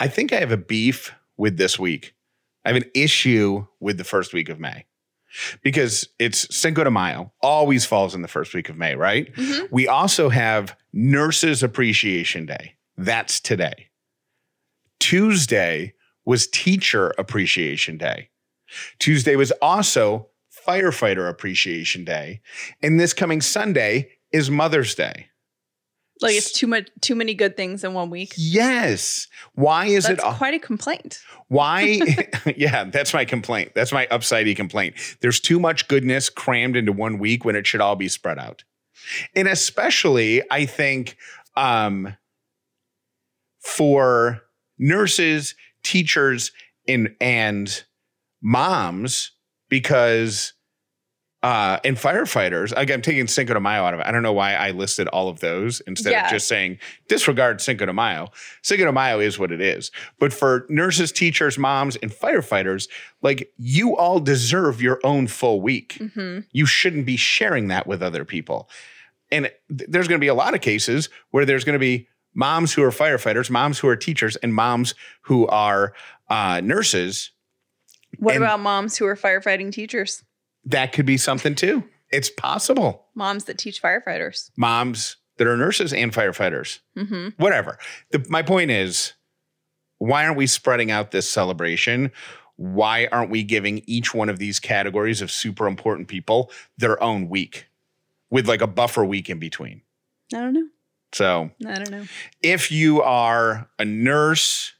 I think I have a beef with this week. I have an issue with the first week of May because it's Cinco de Mayo, always falls in the first week of May, right? Mhm. We also have Nurses Appreciation Day. That's today. Tuesday was Teacher Appreciation Day. Tuesday was also Firefighter Appreciation Day. And this coming Sunday is Mother's Day. Like it's too much, too many good things in one week. Yes. Why is That's it quite a complaint. Why? yeah, that's my complaint. That's my upsidey complaint. There's too much goodness crammed into one week when it should all be spread out. And especially, I think, um, for nurses, teachers, and and moms, because uh, and firefighters. Like I'm taking Cinco de Mayo out of it. I don't know why I listed all of those instead Yeah. of just saying disregard Cinco de Mayo. Cinco de Mayo is what it is. But for nurses, teachers, moms, and firefighters, like you all deserve your own full week. hmm You shouldn't be sharing that with other people. And th- there's going to be a lot of cases where there's going to be moms who are firefighters, moms who are teachers, and moms who are uh, nurses. What And- about moms who are firefighting teachers? That could be something too. It's possible. Moms that teach firefighters. Moms that are nurses and firefighters. hmm whatever. The, my point is, why aren't we spreading out this celebration? Why aren't we giving each one of these categories of super important people their own week with like a buffer week in between? I don't know. So I don't know. if you are a nurse,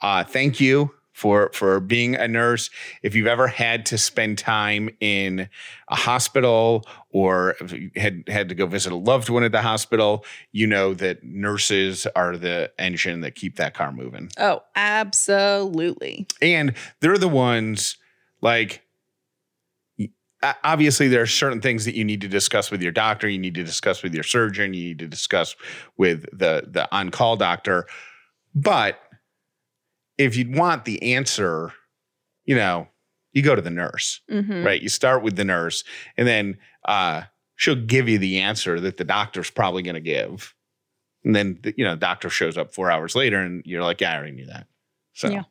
uh, thank you for for being a nurse. If you've ever had to spend time in a hospital or had had to go visit a loved one at the hospital, you know that nurses are the engine that keep that car moving. Oh, absolutely. And they're the ones like obviously there are certain things that you need to discuss with your doctor, you need to discuss with your surgeon, you need to discuss with the the on-call doctor. But if you'd want the answer, you know, you go to the nurse, hmm right? You start with the nurse and then uh she'll give you the answer that the doctor's probably going to give. And then the, you know, the doctor shows up 4 hours later and you're like, yeah, I already knew that. So Yeah.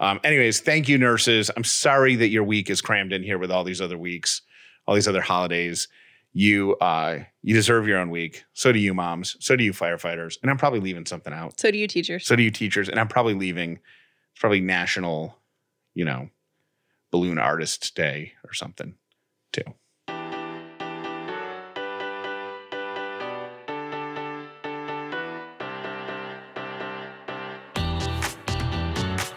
um anyways, thank you nurses. I'm sorry that your week is crammed in here with all these other weeks, all these other holidays. You uh you deserve your own week. So do you moms. So do you firefighters. And I'm probably leaving something out. So do you teachers. So do you teachers. And I'm probably leaving probably national, you know, balloon artist day or something too.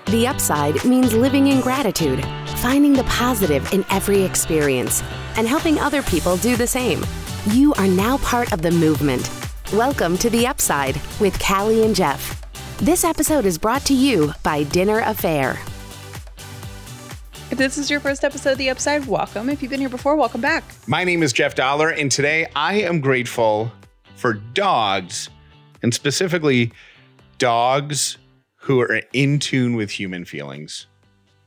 The upside means living in gratitude, finding the positive in every experience, and helping other people do the same. You are now part of the movement. Welcome to The Upside with Callie and Jeff. This episode is brought to you by Dinner A'Fare. If this is your first episode of The Upside, welcome. If you've been here before, welcome back. My name is Jeff Dauler, and today I am grateful for dogs, and specifically dogs who are in tune with human feelings.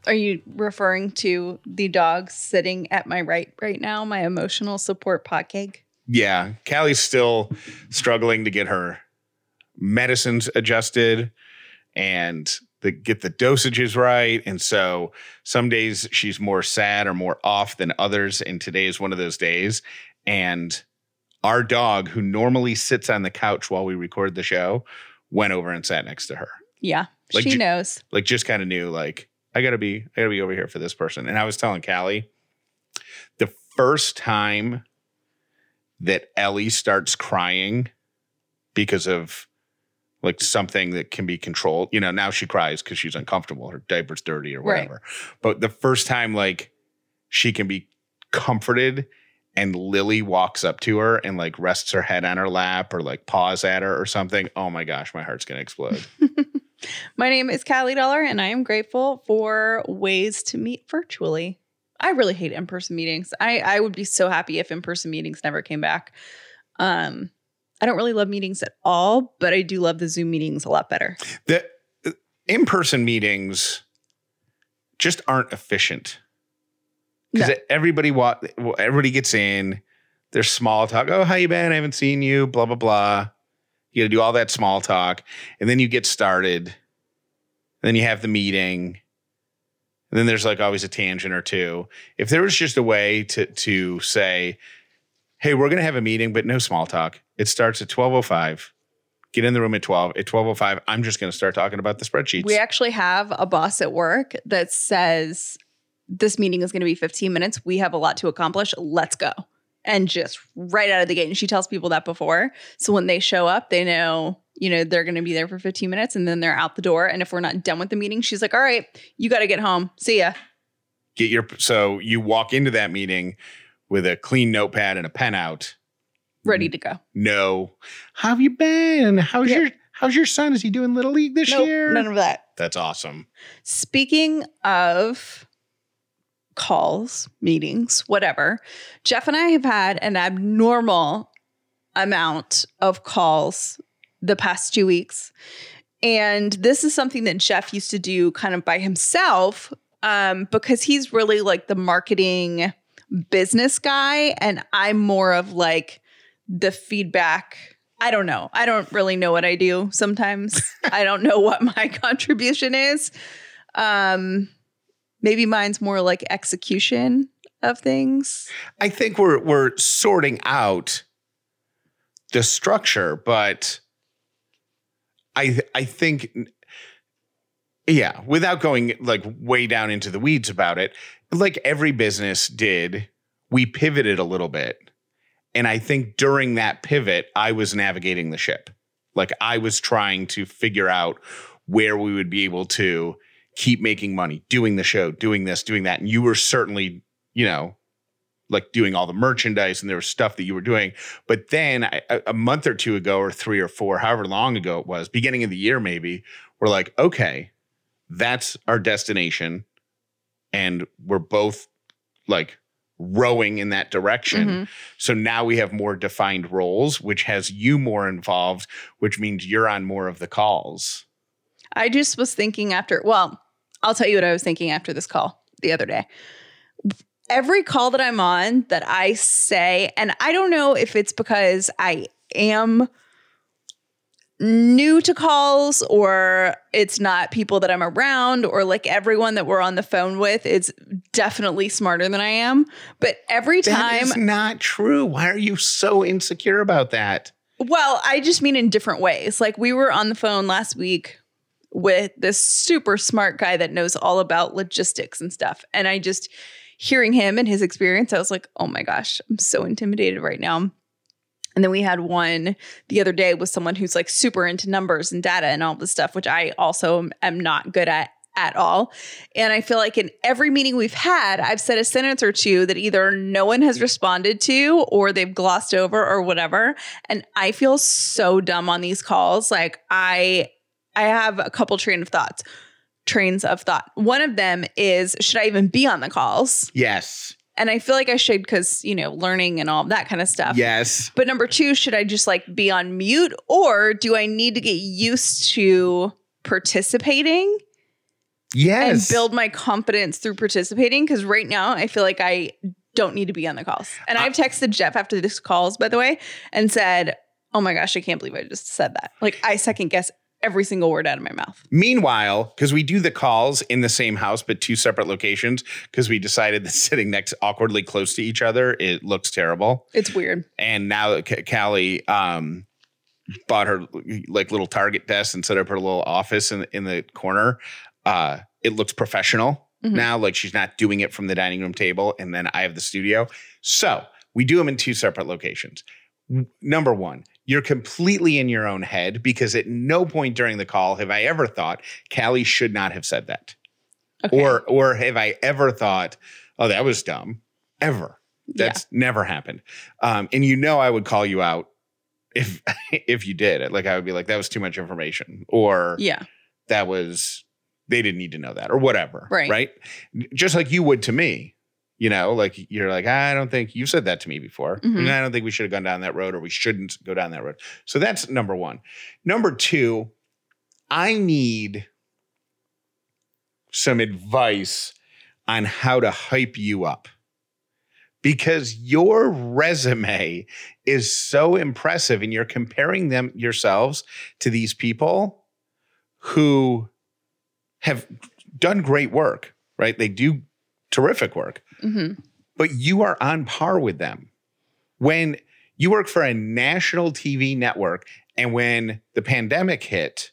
Are you referring to the dog sitting at my right right now, my emotional support pot cake? Yeah, Callie's still struggling to get her medicines adjusted and the, get the dosages right. And so some days she's more sad or more off than others. And today is one of those days. And our dog, who normally sits on the couch while we record the show, went over and sat next to her. Yeah, Like she ju- knows. Like just kind of knew, like, I gotta be, I gotta be over here for this person. And I was telling Callie, the first time that Ellie starts crying because of like something that can be controlled, you know, now she cries because she's uncomfortable, her diaper's dirty or Right. whatever. But the first time, like, she can be comforted and Lily walks up to her and like rests her head on her lap or like paws at her or something. Oh my gosh, my heart's gonna explode. My name is Callie Dauler, and I am grateful for ways to meet virtually. I really hate in-person meetings. I I would be so happy if in-person meetings never came back. Um, I don't really love meetings at all, but I do love the Zoom meetings a lot better. the uh, in-person meetings just aren't efficient because No. everybody wa- everybody gets in there's small talk oh how you been i haven't seen you blah blah blah you gotta do all that small talk and then you get started then you have the meeting. And then there's like always a tangent or two. If there was just a way to to say, hey, we're gonna have a meeting, but no small talk. It starts at 1205. Get in the room at 12. At 1205, I'm just gonna start talking about the spreadsheets. We actually have a boss at work that says this meeting is going to be 15 minutes. We have a lot to accomplish. Let's go. And just right out of the gate. And she tells people that before. So when they show up, they know, you know, they're going to be there for 15 minutes and then they're out the door. And if we're not done with the meeting, she's like, all right, you got to get home. See ya. Get your so you walk into that meeting with a clean notepad and a pen out. Ready to go. No. How have you been? How's Yep. your how's your son? Is he doing little league this Nope, year? none of that. That's awesome. Speaking of calls, meetings, whatever, Jeff and I have had an abnormal amount of calls the past two weeks. And this is something that Jeff used to do kind of by himself um, because he's really like the marketing business guy. And I'm more of like the feedback. I don't know. I don't really know what I do sometimes. I don't know what my contribution is. Um, maybe mine's more like execution of things. I think we're we're sorting out the structure, but I I think yeah, without going like way down into the weeds about it, like every business did, we pivoted a little bit. And I think during that pivot, I was navigating the ship. Like I was trying to figure out where we would be able to keep making money, doing the show, doing this, doing that. And you were certainly, you know, like doing all the merchandise and there was stuff that you were doing. But then I- a, month or two ago, or three or four, however long ago it was, beginning of the year, maybe, we're like, okay, that's our destination. And we're both like rowing in that direction. Mhm. So now we have more defined roles, which has you more involved, which means you're on more of the calls. I just was thinking after, well, I'll tell you what I was thinking after this call the other day. Every call that I'm on that I say, and I don't know if it's because I am new to calls or it's not people that I'm around or like everyone that we're on the phone with is definitely smarter than I am. But every That time is not true. Why are you so insecure about that? Well, I just mean in different ways. Like we were on the phone last week with this super smart guy that knows all about logistics and stuff. And I just hearing him and his experience, I was like, oh my gosh, I'm so intimidated right now. And then we had one the other day with someone who's like super into numbers and data and all this stuff, which I also am- not good at at all. And I feel like in every meeting we've had, I've said a sentence or two that either no one has responded to or they've glossed over or whatever. And I feel so dumb on these calls. Like I I have a couple train of thoughts. Trains of thought. One of them is should I even be on the calls? Yes. And I feel like I should because, you know, learning and all that kind of stuff. Yes. But number two, should I just like be on mute or do I need to get used to participating Yes. and build my confidence through participating? Because right now I feel like I don't need to be on the calls. And I've texted Jeff after this calls, by the way, and said, Oh my gosh, I can't believe I just said that. Like I second guess every single word out of my mouth. Meanwhile, because we do the calls in the same house but two separate locations, because we decided that sitting next awkwardly close to each other it looks terrible. It's weird. And now that Ca- Callie um, bought her like little Target desk and set up her little office in in the corner, uh, it looks professional Mhm. now. Like she's not doing it from the dining room table, and then I have the studio. So we do them in two separate locations. Number one, you're completely in your own head because at no point during the call have I ever thought Callie should not have said that, Okay. or or have I ever thought, oh, that was dumb, ever. That's never happened. Um, and you know, I would call you out if if you did it. Like I would be like, that was too much information, or yeah. that was they didn't need to know that, or whatever. Right. Right. Just like you would to me. You know, like you're like, I don't think you said that to me before. Mhm. And I don't think we should have gone down that road or we shouldn't go down that road. So that's number one. Number two, I need some advice on how to hype you up because your resume is so impressive and you're comparing them yourselves to these people who have done great work, right? They do terrific work, hmm but you are on par with them. When you work for a national TV network and when the pandemic hit,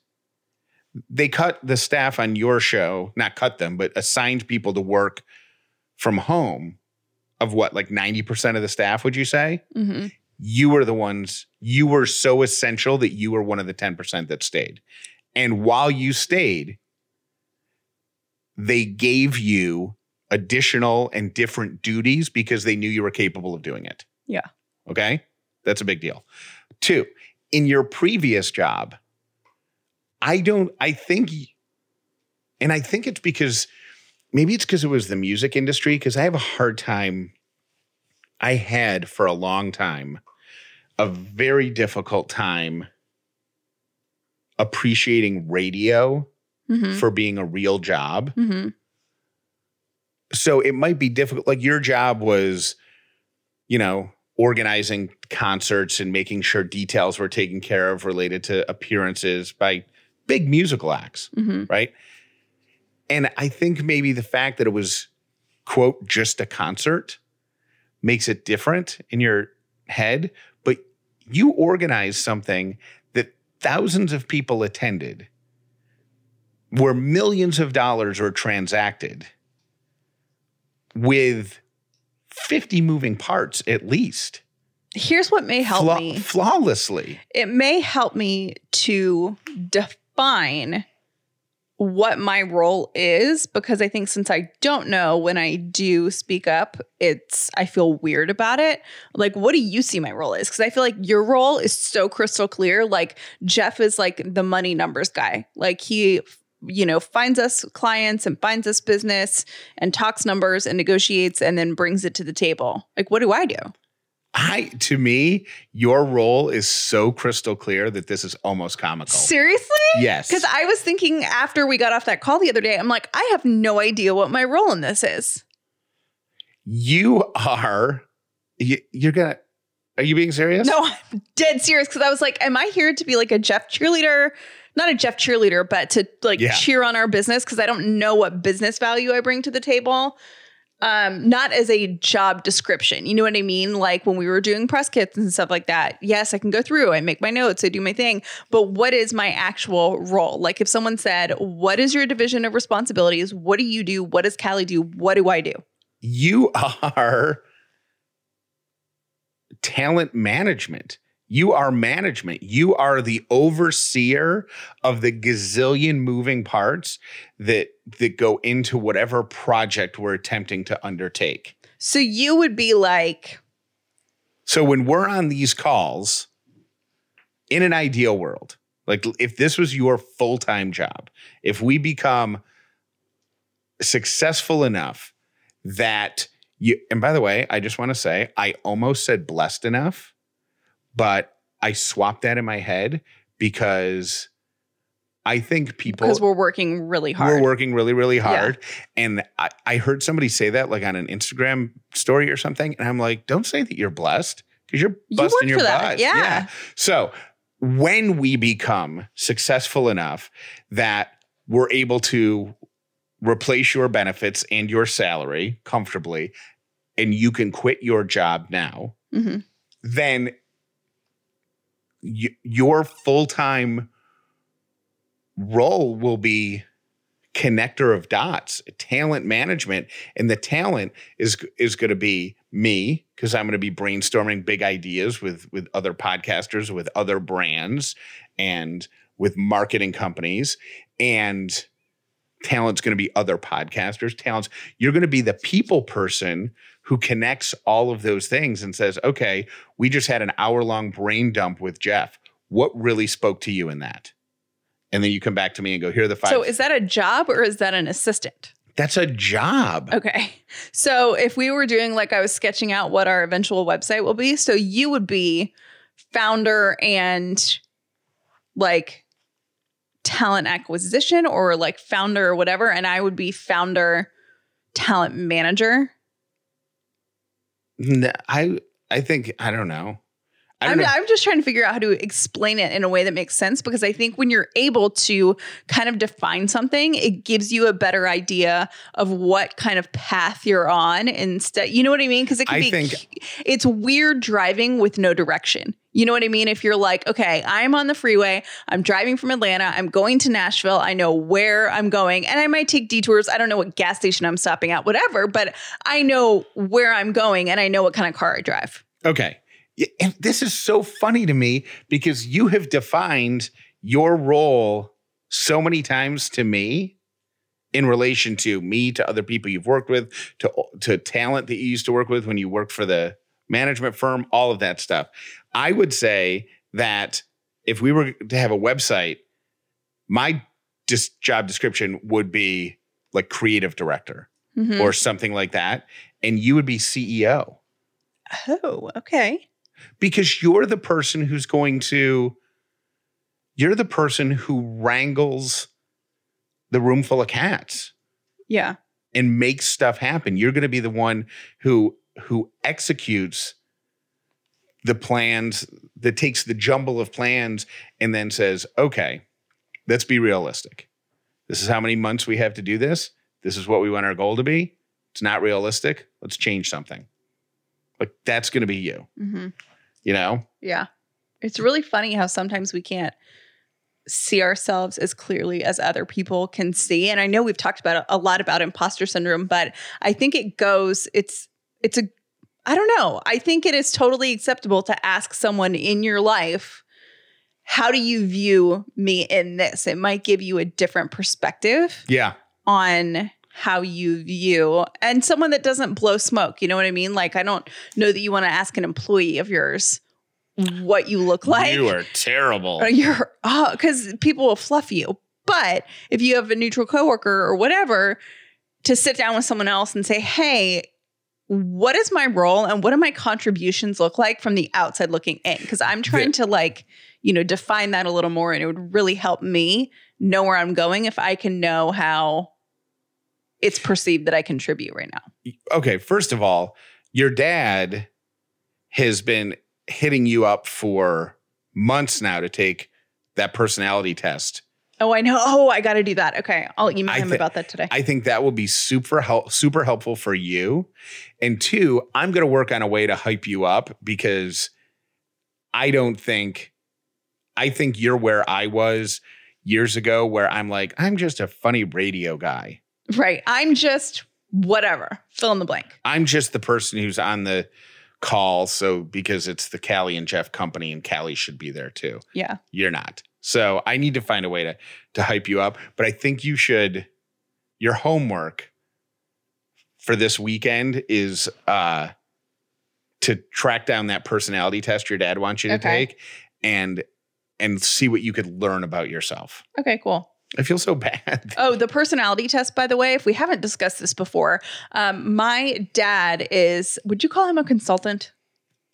they cut the staff on your show, not cut them, but assigned people to work from home of what, like 90% of the staff, would you say? hmm you were the ones you were so essential that you were one of the 10% that stayed and while you stayed they gave you additional and different duties because they knew you were capable of doing it. Yeah. okay? That's a big deal. Two in your previous job i don't i think and i think it's because maybe it's because it was the music industry because i have a hard time I had for a long time a very difficult time appreciating radio hmm for being a real job. hmm So it might be difficult. Like your job was, you know, organizing concerts and making sure details were taken care of related to appearances by big musical acts, hmm right? And I think maybe the fact that it was, quote, just a concert makes it different in your head. But you organized something that thousands of people attended, where millions of dollars were transacted with 50 moving parts at least. Here's what may help Flaw- me. Flawlessly. It may help me to define what my role is because I think since I don't know when I do speak up, it's I feel weird about it. Like, what do you see my role is? Because I feel like your role is so crystal clear. Like Jeff is like the money numbers guy. Like he you know finds us clients and finds us business and talks numbers and negotiates and then brings it to the table like what do i do I to me, your role is so crystal clear that this is almost comical. seriously yes. Because I was thinking after we got off that call the other day, I'm like, I have no idea what my role in this is. you are you, you're gonna are you being serious? No, I'm dead serious. Because I was like, am I here to be like a Jeff cheerleader? Not a Jeff cheerleader, but to like Yeah. cheer on our business because I don't know what business value I bring to the table. Um, not as a job description. You know what I mean? Like when we were doing press kits and stuff like that. Yes, I can go through, I make my notes, I do my thing. But what is my actual role? Like if someone said, What is your division of responsibilities? What do you do? What does Callie do? What do I do? You are talent management. You are management. You are the overseer of the gazillion moving parts that that go into whatever project we're attempting to undertake. So you would be like, So when we're on these calls, in an ideal world, like if this was your full time job, if we become successful enough that you, and by the way, I just want to say, I almost said blessed enough, but I swapped that in my head because I think people because we're working really hard. we're working really, really Yeah. hard. And I, I heard somebody say that like on an Instagram story or something. And I'm like, don't say that you're blessed because you're busting work your butt. Yeah. yeah. So when we become successful enough that we're able to replace your benefits and your salary comfortably, and you can quit your job now, Mhm. then y- your full time role will be connector of dots, talent management, and the talent is is going to be me because I'm going to be brainstorming big ideas with with other podcasters, with other brands, and with marketing companies, and talent's going to be other podcasters. Talents, you're going to be the people person who connects all of those things and says, okay, we just had an hour long brain dump with Jeff. What really spoke to you in that? And then you come back to me and go, here are the five. So is that a job or is that an assistant? That's a job. Okay. So if we were doing like I was sketching out what our eventual website will be, so you would be founder and like talent acquisition or like founder or whatever and I would be founder talent manager. I I think I don't know. I don't I'm. I'm just trying to figure out how to explain it in a way that makes sense because I think when you're able to kind of define something, it gives you a better idea of what kind of path you're on instead. You know what I mean? Because it can I be, think- it's weird driving with no direction. You know what I mean? If you're like, okay, I'm on the freeway, I'm driving from Atlanta, I'm going to Nashville, I know where I'm going, and I might take detours. I don't know what gas station I'm stopping at, whatever, but I know where I'm going and I know what kind of car I drive. Okay. And this is so funny to me because you have defined your role so many times to me in relation to me, to other people you've worked with, to, to talent that you used to work with when you worked for the management firm, all of that stuff. I would say that if we were to have a website, my dis- job description would be like creative director Mhm. or something like that. And you would be CEO oh, okay. because you're the person who's going to you're the person who wrangles the room full of cats Yeah. and makes stuff happen you're going to be the one who who executes the plans that takes the jumble of plans and then says okay let's be realistic. This is how many months we have to do this. This is what we want our goal to be. It's not realistic. Let's change something. Like that's going to be you. Hmm you know? Yeah. It's really funny how sometimes we can't see ourselves as clearly as other people can see. And I know we've talked about a lot about imposter syndrome, but I think it goes, it's, it's a, I don't know. I think it is totally acceptable to ask someone in your life, how do you view me in this? It might give you a different perspective Yeah. on how you view and someone that doesn't blow smoke. You know what I mean? Like, I don't know that you want to ask an employee of yours what you look like. you are terrible. Or you're, uh, oh, because people will fluff you. But if you have a neutral coworker or whatever, to sit down with someone else and say, hey, what is my role and what do my contributions look like from the outside looking in? Because I'm trying to like, you know, define that a little more and it would really help me know where I'm going if I can know how it's perceived that I contribute right now. okay, first of all, your dad has been hitting you up for months now to take that personality test. Oh, I know. Oh, I got to do that. Okay. I'll email I him about that today. I think that will be super help super helpful for you. And two, I'm going to work on a way to hype you up because I don't think I think you're where I was years ago where I'm like I'm just a funny radio guy. right. I'm just whatever. Fill in the blank. I'm just the person who's on the call so because it's the Callie and Jeff company and Callie should be there too. Yeah. You're not. So I need to find a way to to hype you up, but I think you should your homework for this weekend is uh to track down that personality test your dad wants you to Okay. take and and see what you could learn about yourself. Okay, cool. I feel so bad. Oh, the personality test, by the way, if we haven't discussed this before, um, my dad is, would you call him a consultant?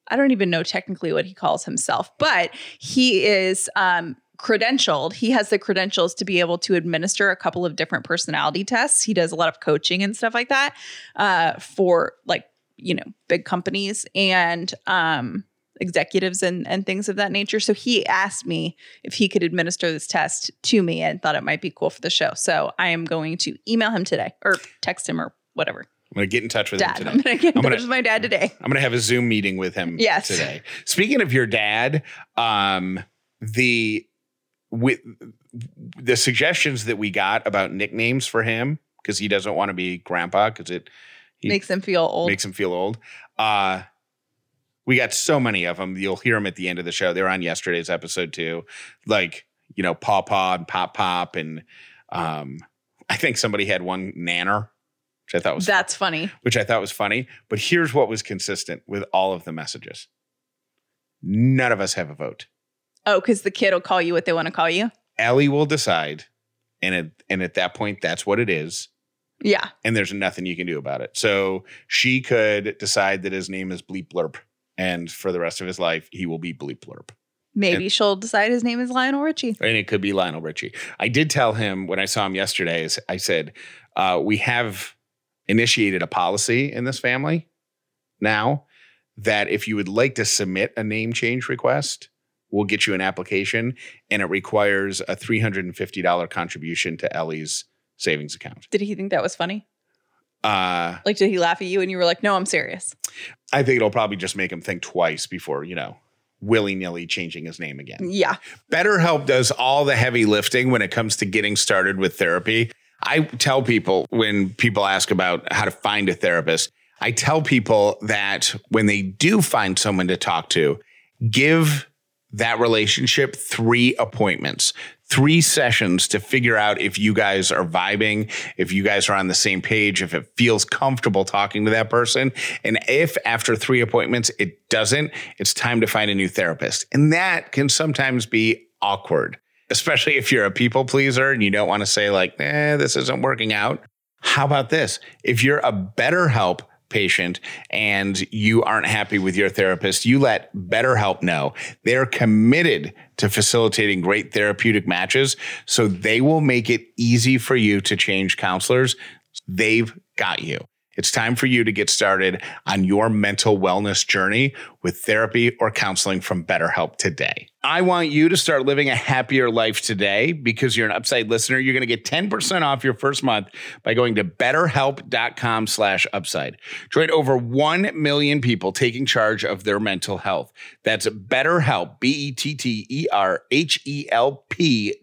I don't even know technically what he calls himself, but he is um, credentialed. He has the credentials to be able to administer a couple of different personality tests. He does a lot of coaching and stuff like that uh, for like, you know, big companies and um, executives and, and things of that nature. So he asked me if he could administer this test to me and thought it might be cool for the show. So I am going to email him today or text him or whatever. I'm going to get in touch with Dad. him I'm going to get in I'm touch gonna- with my dad today. I'm going to have a Zoom meeting with him Yes. today. Speaking of your dad, um, the with the suggestions that we got about nicknames for him because he doesn't want to be grandpa because it Makes him feel old. makes him feel old. Uh, we got so many of them. You'll hear them at the end of the show. They were on yesterday's episode too, like you know, Paw Paw and Pop Pop, and um, I think somebody had one Nanner, which I thought was That's funny. which I thought was funny. But here's what was consistent with all of the messages none of us have a vote. Oh, because the kid will call you what they want to call you. Ellie will decide. And at, and at that point, that's what it is. Yeah. And there's nothing you can do about it. So she could decide that his name is Bleep Blurp. And for the rest of his life, he will be Bleep Blurp. Maybe she'll decide his name is Lionel Richie. And it could be Lionel Richie. I did tell him when I saw him yesterday, I said, uh, we have initiated a policy in this family now that if you would like to submit a name change request, we'll get you an application and it requires a $350 contribution to Ellie's savings account. Did he think that was funny? Uh, Like, did he laugh at you and you were like, no, I'm serious? I think it'll probably just make him think twice before, you know, willy nilly changing his name again. Yeah. BetterHelp does all the heavy lifting when it comes to getting started with therapy. I tell people when people ask about how to find a therapist, I tell people that when they do find someone to talk to, give that relationship three appointments, three sessions to figure out if you guys are vibing, if you guys are on the same page, if it feels comfortable talking to that person. And if after three appointments it doesn't, it's time to find a new therapist. And that can sometimes be awkward, especially if you're a people pleaser and you don't want to say, like, eh, this isn't working out. How about this? If you're a BetterHelp patient and you aren't happy with your therapist, you let BetterHelp know. They're committed to facilitating great therapeutic matches, so they will make it easy for you to change counselors. They've got you. It's time for you to get started on your mental wellness journey with therapy or counseling from BetterHelp today. I want you to start living a happier life today because you're an upside listener. You're going to get 10% off your first month by going to betterhelp.com slash upside. Join over 1 million people taking charge of their mental health. That's betterhelp, B-E-T-T-E-R-H-E-L-P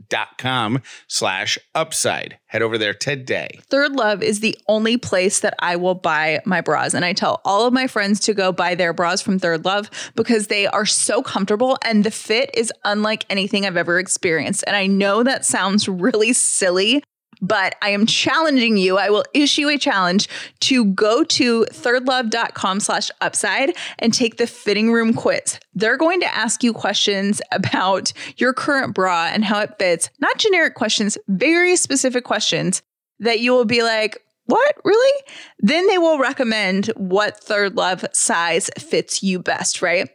dot com slash upside. Head over there today. Third Love is the only place that I will buy my bras. And I tell all of my friends to go buy their bras from Third Love because they are so comfortable and the fit is unlike anything I've ever experienced. And I know that sounds really silly, but I am challenging you. I will issue a challenge to go to thirdlove.com slash upside and take the fitting room quiz. They're going to ask you questions about your current bra and how it fits, not generic questions, very specific questions that you will be like, what really? Then they will recommend what third love size fits you best, right?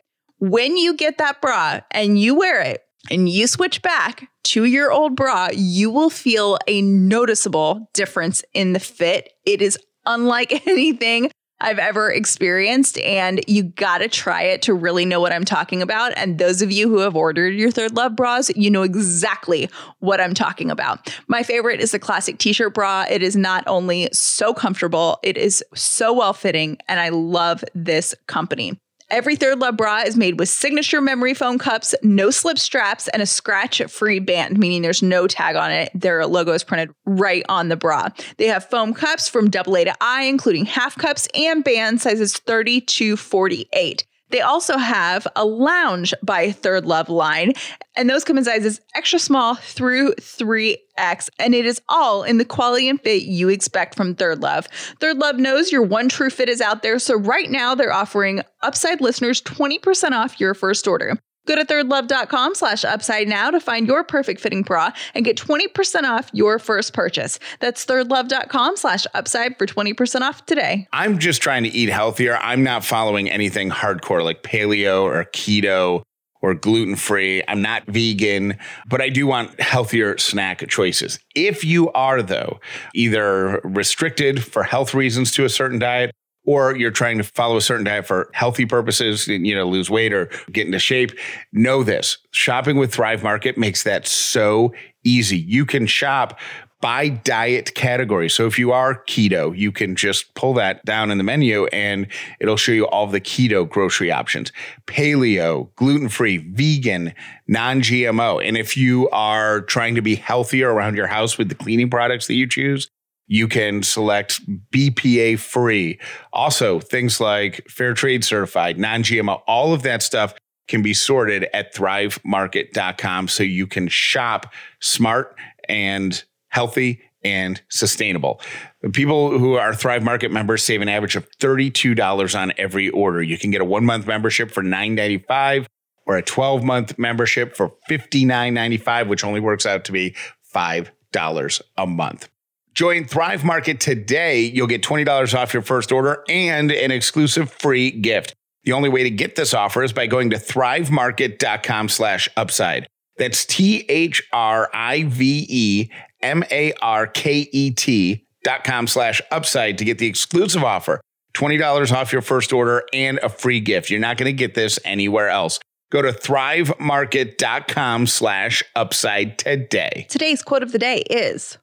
When you get that bra and you wear it, and you switch back to your old bra, you will feel a noticeable difference in the fit. It is unlike anything I've ever experienced, and you gotta try it to really know what I'm talking about. And those of you who have ordered your Third Love bras, you know exactly what I'm talking about. My favorite is the classic t shirt bra. It is not only so comfortable, it is so well fitting, and I love this company. Every Third Love bra is made with signature memory foam cups, no slip straps, and a scratch free band, meaning there's no tag on it. Their logo is printed right on the bra. They have foam cups from AA to I, including half cups and band sizes 30 to 48. They also have a lounge by Third Love line, and those come in sizes extra small through 3X, and it is all in the quality and fit you expect from Third Love. Third Love knows your one true fit is out there, so right now they're offering Upside listeners 20% off your first order. Go to thirdlove.com slash upside now to find your perfect fitting bra and get 20% off your first purchase. That's thirdlove.com slash upside for 20% off today. I'm just trying to eat healthier. I'm not following anything hardcore like paleo or keto or gluten free. I'm not vegan, but I do want healthier snack choices. If you are, though, either restricted for health reasons to a certain diet, or you're trying to follow a certain diet for healthy purposes, you know, lose weight or get into shape, know this. Shopping with Thrive Market makes that so easy. You can shop by diet category. So if you are keto, you can just pull that down in the menu and it'll show you all the keto grocery options. Paleo, gluten-free, vegan, non-GMO. And if you are trying to be healthier around your house with the cleaning products that you choose, you can select BPA free. Also, things like fair trade certified, non GMO, all of that stuff can be sorted at thrivemarket.com so you can shop smart and healthy and sustainable. The people who are Thrive Market members save an average of $32 on every order. You can get a one month membership for $9.95 or a 12 month membership for $59.95, which only works out to be $5 a month. Join Thrive Market today. You'll get $20 off your first order and an exclusive free gift. The only way to get this offer is by going to thrivemarket.com slash upside. That's T H R I V E M A R K E T dot com slash upside to get the exclusive offer. $20 off your first order and a free gift. You're not going to get this anywhere else. Go to thrivemarket.com slash upside today. Today's quote of the day is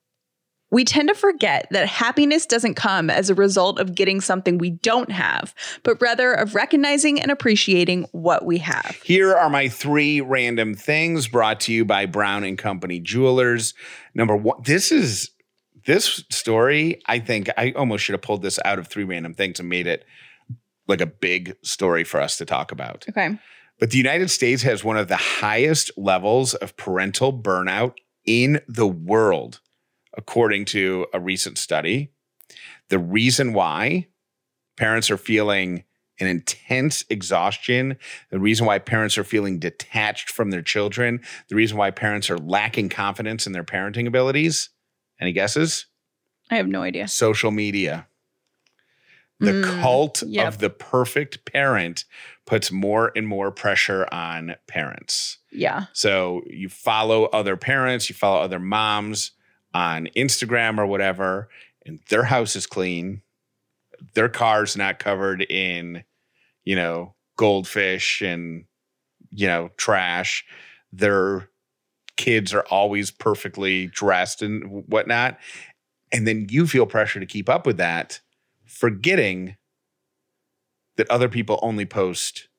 We tend to forget that happiness doesn't come as a result of getting something we don't have, but rather of recognizing and appreciating what we have. Here are my three random things brought to you by Brown and Company Jewelers. Number one, this is this story. I think I almost should have pulled this out of three random things and made it like a big story for us to talk about. Okay. But the United States has one of the highest levels of parental burnout in the world, according to a recent study. The reason why parents are feeling an intense exhaustion, the reason why parents are feeling detached from their children, the reason why parents are lacking confidence in their parenting abilities. Any guesses? I have no idea. Social media. The Mm, cult yep. of the perfect parent puts more and more pressure on parents. Yeah. So you follow other parents, you follow other moms on Instagram or whatever, and their house is clean. Their car's not covered in, you know, goldfish and, you know, trash. Their kids are always perfectly dressed and whatnot. And then you feel pressure to keep up with that, forgetting that other people only post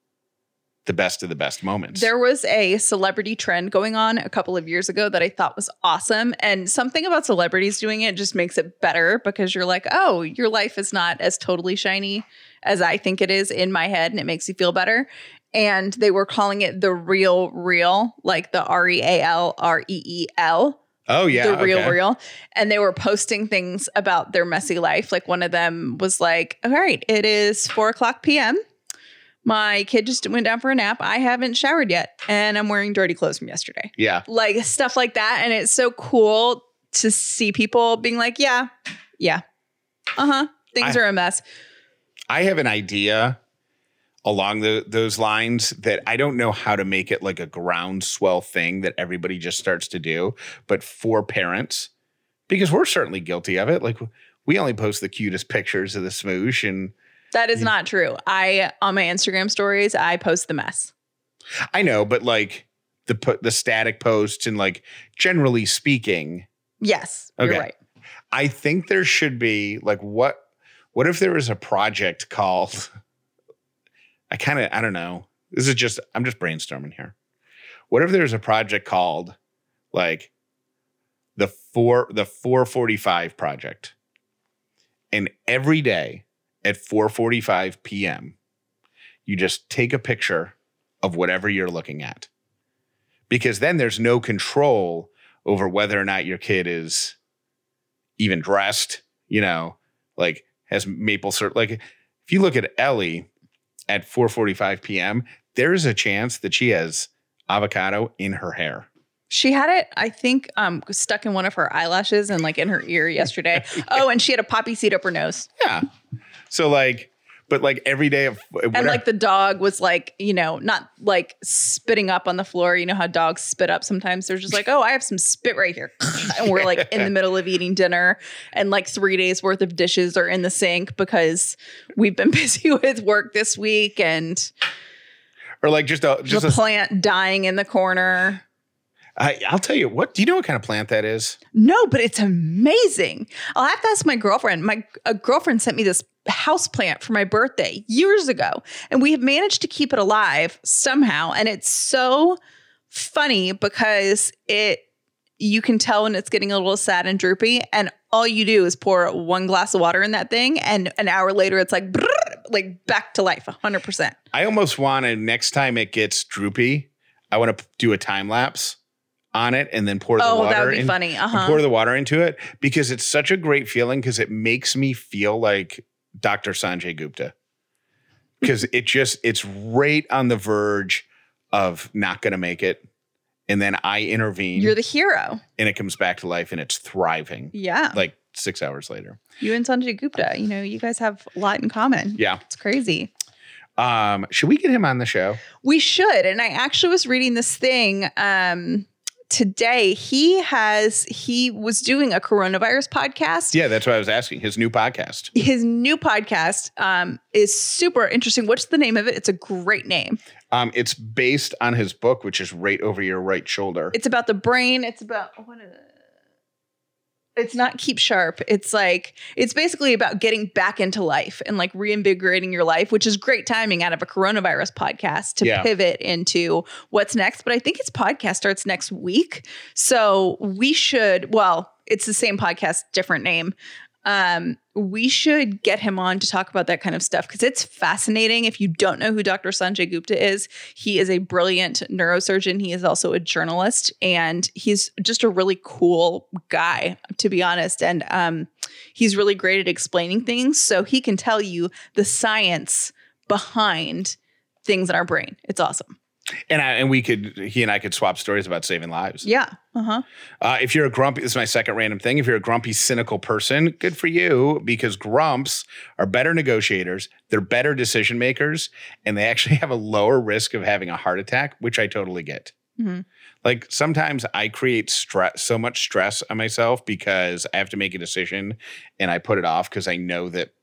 the best of the best moments. There was a celebrity trend going on a couple of years ago that I thought was awesome. And something about celebrities doing it just makes it better because you're like, oh, your life is not as totally shiny as I think it is in my head. And it makes you feel better. And they were calling it the real, real, like the R E A L R E E L oh yeah, the real okay. real and they were posting things about their messy life like one of them was like all right it is four o'clock pm my kid just went down for a nap i haven't showered yet and i'm wearing dirty clothes from yesterday Yeah. like stuff like that and it's so cool to see people being like yeah yeah uh-huh things I- are a mess I have an idea along the, those lines that I don't know how to make it like a groundswell thing that everybody just starts to do, but for parents, because we're certainly guilty of it. Like we only post the cutest pictures of the smoosh and that is not true i on my instagram stories i post the mess I know, but like the the static posts and like generally speaking, yes Okay. you're right I think there should be like what what if there was a project called I kind of I don't know. This is just I'm just brainstorming here. What if there's a project called like the four the 445 project? And every day at 4:45 p.m. you just take a picture of whatever you're looking at. Because then there's no control over whether or not your kid is even dressed, you know, like has maple syrup. Like if you look at Ellie at 4:45 p.m., there's a chance that she has avocado in her hair. She had it, I think, um, stuck in one of her eyelashes and like in her ear yesterday. oh, and she had a poppy seed up her nose. Yeah. So like, but like every day of uh, And like the dog was like, you know, not like spitting up on the floor. You know how dogs spit up sometimes. They're just like, oh, I have some spit right here. and we're like in the middle of eating dinner and like three days worth of dishes are in the sink because we've been busy with work this week and or like just a just a, plant dying in the corner. I, I'll tell you what. Do you know what kind of plant that is? No, but it's amazing. I'll have to ask my girlfriend. My a girlfriend sent me this house plant for my birthday years ago, and we have managed to keep it alive somehow. And it's so funny because it you can tell when it's getting a little sad and droopy, and all you do is pour one glass of water in that thing, and an hour later it's like brrr, like back to life, hundred percent. I almost want to next time it gets droopy, I want to do a time lapse on it and then pour the Oh, water that would be in- funny. Uh and huh. pour the water into it because it's such a great feeling because it makes me feel like Dr. Sanjay Gupta. Because it just it's right on the verge of not gonna make it. And then I intervene You're the hero. and it comes back to life and it's thriving Yeah. like six hours later. You and Sanjay Gupta, you know, you guys have a lot in common. Yeah. It's crazy. Um, should we get him on the show? We should. And I actually was reading this thing um, today he has he was doing a coronavirus podcast. Yeah, that's what I was asking. His new podcast. His new podcast um, is super interesting. What's the name of it? It's a great name. Um, it's based on his book, which is right over your right shoulder. It's about the brain. It's about what is it? It's not keep sharp. It's like it's basically about getting back into life and like reinvigorating your life, which is great timing out of a coronavirus podcast to Yeah. pivot into what's next. But I think its podcast starts next week. So we should, well, it's the same podcast, different name. Um, we should get him on to talk about that kind of stuff because it's fascinating. If you don't know who Dr. Sanjay Gupta is, he is a brilliant neurosurgeon. He is also a journalist, and he's just a really cool guy, to be honest. And um, he's really great at explaining things, so he can tell you the science behind things in our brain. It's awesome. And I, and we could he and I could swap stories about saving lives. Yeah. Uh huh. Uh, if you're a grumpy, this is my second random thing. If you're a grumpy, cynical person, good for you because grumps are better negotiators. They're better decision makers, and they actually have a lower risk of having a heart attack, which I totally get. Mhm. Like sometimes I create stress, so much stress on myself because I have to make a decision and I put it off because I know that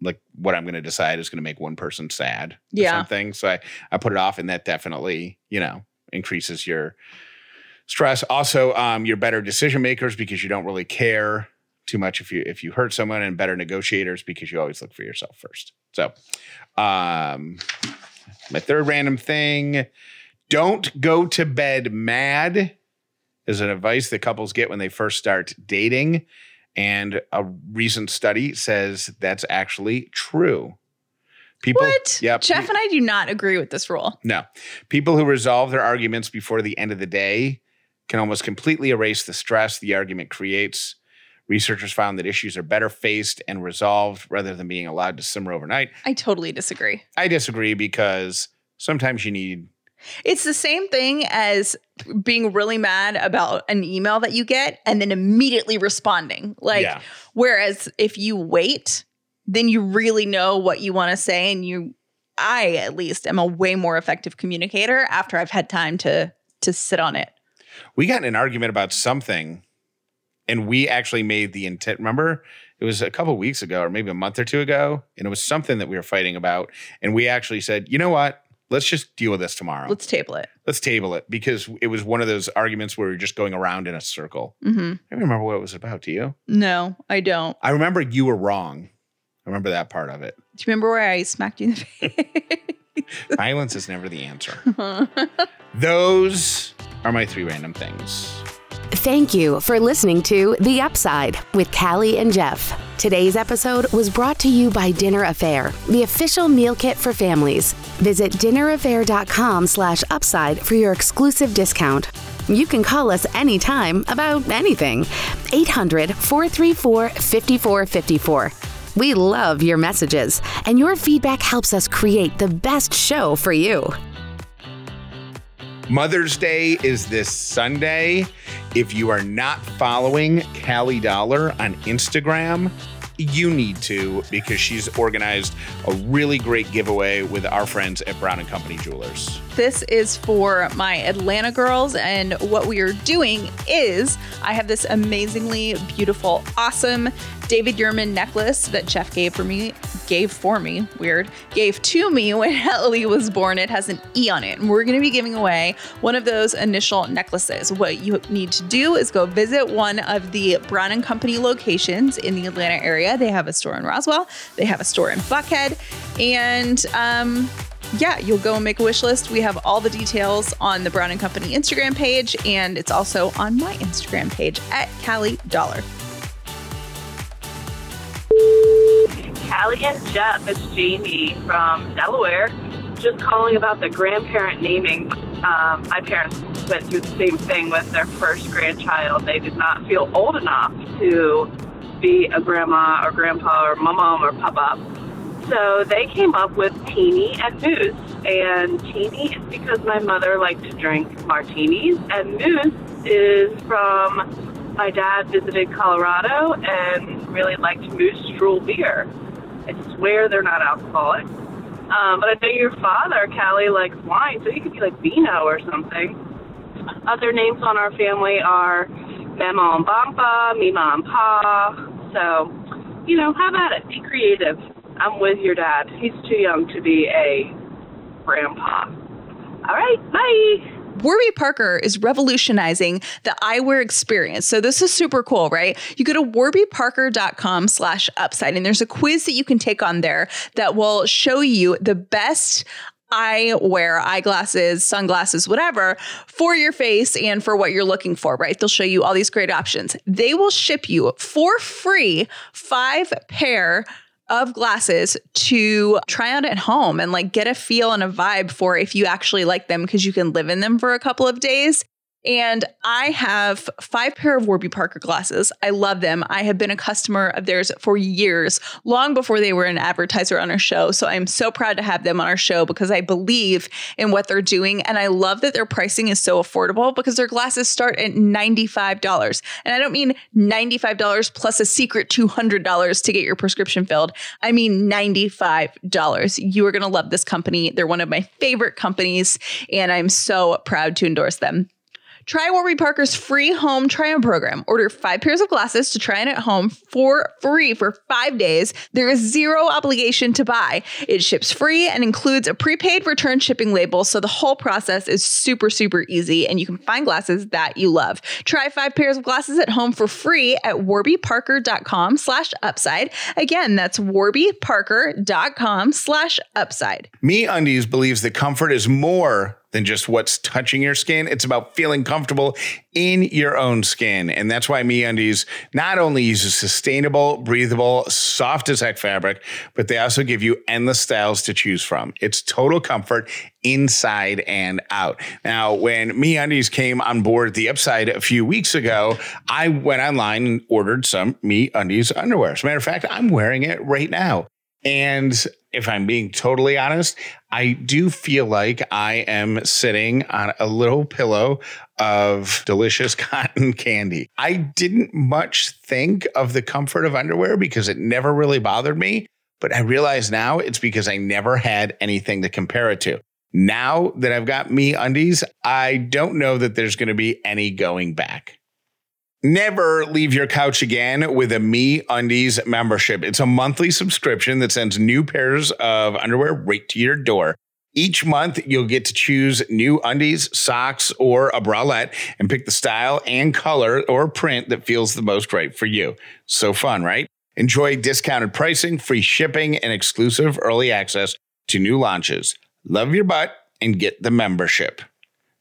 like what I'm going to decide is going to make one person sad. or Yeah. Something. So I, I put it off and that definitely, you know, increases your stress. Also, um, you're better decision makers because you don't really care too much if you if you hurt someone and better negotiators because you always look for yourself first. So um my third random thing, don't go to bed mad is an advice that couples get when they first start dating. And a recent study says that's actually true. People, What? Yep. Jeff and I do not agree with this rule. No. People who resolve their arguments before the end of the day can almost completely erase the stress the argument creates. Researchers found that issues are better faced and resolved rather than being allowed to simmer overnight. I totally disagree. I disagree because sometimes you need It's the same thing as being really mad about an email that you get and then immediately responding. Like, Yeah. whereas if you wait, then you really know what you want to say. And you, I at least am a way more effective communicator after I've had time to to sit on it. we got in an argument about something and we actually made the intent remember it was a couple weeks ago or maybe a month or two ago and it was something that we were fighting about and we actually said you know what let's just deal with this tomorrow Let's table it. let's table it because it was one of those arguments where we are just going around in a circle Mm-hmm. i don't remember what it was about do you No, I don't. i remember you were wrong i remember that part of it Do you remember where I smacked you in the face? violence is never the answer those are my three random things Thank you for listening to The Upside with Callie and Jeff. Today's episode was brought to you by Dinner A'Fare, the official meal kit for families. Visit dinnerafare.com slash upside for your exclusive discount. You can call us anytime about anything. 800 434 5454. We love your messages, and your feedback helps us create the best show for you. Mother's Day is this Sunday. If you are not following Callie Dauler on Instagram, you need to because she's organized a really great giveaway with our friends at Brown and Company Jewelers. This is for my Atlanta girls, and what we are doing is I have this amazingly beautiful, awesome David Yurman necklace that Jeff gave for me, gave for me, weird, gave to me when Ellie was born. It has an E on it, and we're going to be giving away one of those initial necklaces. What you need to do is go visit one of the Brown and Company locations in the Atlanta area. They have a store in Roswell, they have a store in Buckhead, and um, yeah, you'll go and make a wish list. We have all the details on the Brown and Company Instagram page, and it's also on my Instagram page at Callie Dauler. Callie and Jeff, it's Jamie from Delaware. Just calling about the grandparent naming. Um, my parents went through the same thing with their first grandchild. They did not feel old enough to be a grandma or grandpa or mom or papa. So they came up with Teeny and Moose. And Teeny is because my mother liked to drink martinis, and Moose is from my dad visited Colorado and really liked Moose Drool beer. I swear they're not alcoholic. Um, but I know your father, Callie, likes wine, so he could be like Vino or something. other names on our family are Mama and Bampa, Mima and Pa. So, you know, how about it. Be creative. I'm with your dad. He's too young to be a grandpa. All right, bye. Warby Parker is revolutionizing the eyewear experience. So this is super cool, right? You go to warbyparker.com slash upside and there's a quiz that you can take on there that will show you the best eyewear, eyeglasses, sunglasses, whatever, for your face and for what you're looking for, right? They'll show you all these great options. They will ship you for free five pair of glasses to try out at home and like get a feel and a vibe for if you actually like them because you can live in them for a couple of days. And I have five pair of Warby Parker glasses. I love them. I have been a customer of theirs for years, long before they were an advertiser on our show. So I'm so proud to have them on our show because I believe in what they're doing. And I love that their pricing is so affordable because their glasses start at $95. And I don't mean $95 plus a secret $200 to get your prescription filled. I mean $95. You are going to love this company. They're one of my favorite companies, and I'm so proud to endorse them. Try Warby Parker's free home try on program. Order five pairs of glasses to try on at home for free for five days. There is zero obligation to buy. It ships free and includes a prepaid return shipping label, so the whole process is super, super easy and you can find glasses that you love. Try five pairs of glasses at home for free at warbyparker.com slash upside. Again, that's warbyparker.com slash upside. Me Undies believes that comfort is more than just what's touching your skin. It's about feeling comfortable in your own skin. And that's why MeUndies not only uses sustainable, breathable, soft as heck fabric, but they also give you endless styles to choose from. It's total comfort inside and out. Now, when MeUndies came on board the upside a few weeks ago, I went online and ordered some MeUndies underwear. As a matter of fact, I'm wearing it right now. And if I'm being totally honest, I do feel like I am sitting on a little pillow of delicious cotton candy. I didn't much think of the comfort of underwear because it never really bothered me. But I realize now it's because I never had anything to compare it to. Now that I've got me undies, I don't know that there's going to be any going back. Never leave your couch again with a Me Undies membership. It's a monthly subscription that sends new pairs of underwear right to your door. Each month, you'll get to choose new undies, socks, or a bralette and pick the style and color or print that feels the most right for you. So fun, right? Enjoy discounted pricing, free shipping, and exclusive early access to new launches. Love your butt and get the membership.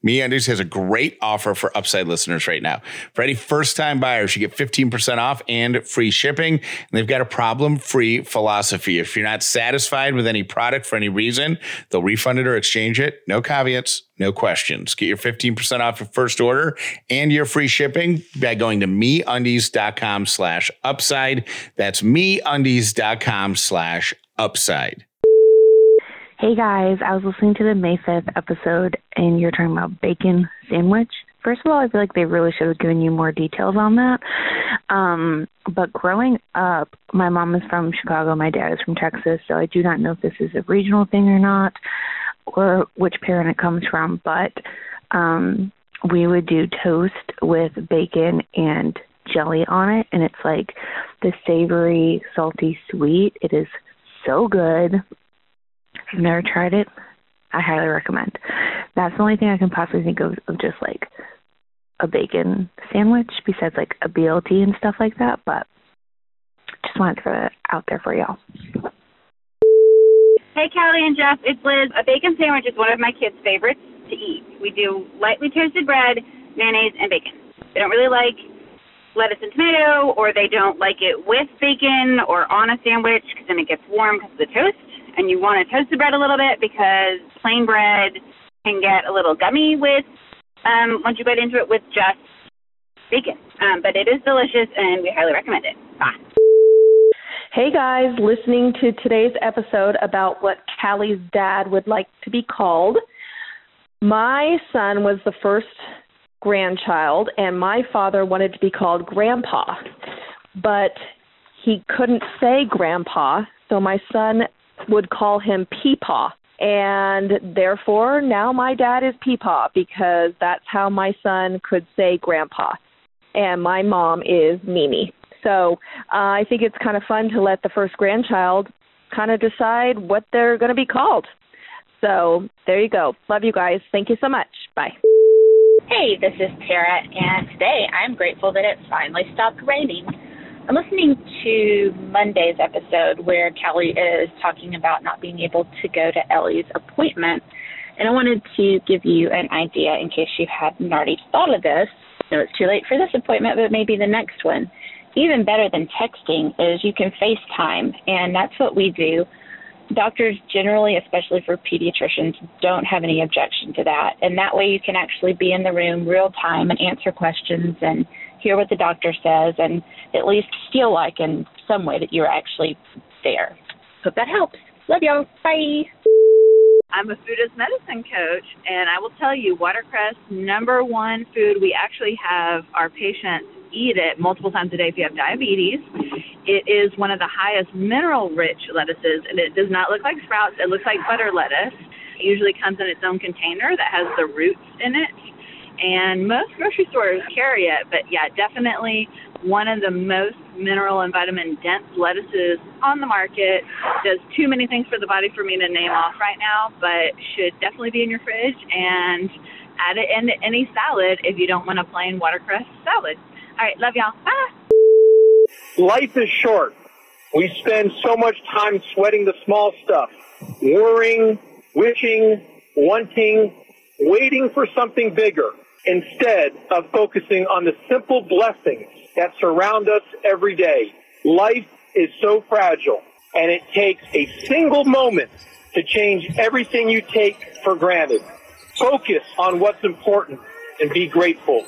MeUndies has a great offer for Upside listeners right now. For any first-time buyers, you get 15% off and free shipping. And they've got a problem-free philosophy. If you're not satisfied with any product for any reason, they'll refund it or exchange it. No caveats, no questions. Get your 15% off your first order and your free shipping by going to meundies.com slash upside. That's meundies.com slash upside. Hey guys, I was listening to the May 5th episode and you're talking about bacon sandwich. First of all, I feel like they really should have given you more details on that. Um, but growing up, my mom is from Chicago, my dad is from Texas, so I do not know if this is a regional thing or not or which parent it comes from, but um, we would do toast with bacon and jelly on it, and it's like the savory, salty, sweet. It is so good. I've never tried it. I highly recommend. That's the only thing I can possibly think of of just like a bacon sandwich besides like a BLT and stuff like that. But just wanted to throw that out there for y'all. Hey, Callie and Jeff, it's Liz. A bacon sandwich is one of my kids' favorites to eat. We do lightly toasted bread, mayonnaise, and bacon. They don't really like lettuce and tomato, or they don't like it with bacon or on a sandwich because then it gets warm because of the toast and you want to toast the bread a little bit because plain bread can get a little gummy with um, once you bite into it with just bacon. Um, but it is delicious, and we highly recommend it. Bye. Hey guys, listening to today's episode about what Callie's dad would like to be called. My son was the first grandchild, and my father wanted to be called Grandpa, but he couldn't say Grandpa, so my son would call him Peepaw. And therefore, now my dad is Peepaw because that's how my son could say grandpa. And my mom is Mimi. So uh, I think it's kind of fun to let the first grandchild kind of decide what they're going to be called. So there you go. Love you guys. Thank you so much. Bye. Hey, this is Tara, and today I'm grateful that it finally stopped raining. I'm listening to Monday's episode where Callie is talking about not being able to go to Ellie's appointment, and I wanted to give you an idea in case you hadn't already thought of this. Know it's too late for this appointment, but maybe the next one. Even better than texting is you can FaceTime, and that's what we do doctors generally, especially for pediatricians, don't have any objection to that. And that way you can actually be in the room real time and answer questions and hear what the doctor says and at least feel like in some way that you're actually there. Hope that helps. Love y'all. Bye. I'm a food as medicine coach, and I will tell you, watercress, number one food we actually have our patients eat it multiple times a day if you have diabetes. It is one of the highest mineral rich lettuces, and it does not look like sprouts. It looks like butter lettuce. It usually comes in its own container that has the roots in it. And most grocery stores carry it, but yeah, definitely one of the most mineral and vitamin dense lettuces on the market. Does too many things for the body for me to name off right now, but should definitely be in your fridge and add it into any salad if you don't want a plain watercress salad. All right, love y'all. Bye. Life is short. We spend so much time sweating the small stuff, worrying, wishing, wanting, waiting for something bigger, instead of focusing on the simple blessings that surround us every day. Life is so fragile, and it takes a single moment to change everything you take for granted. Focus on what's important and be grateful.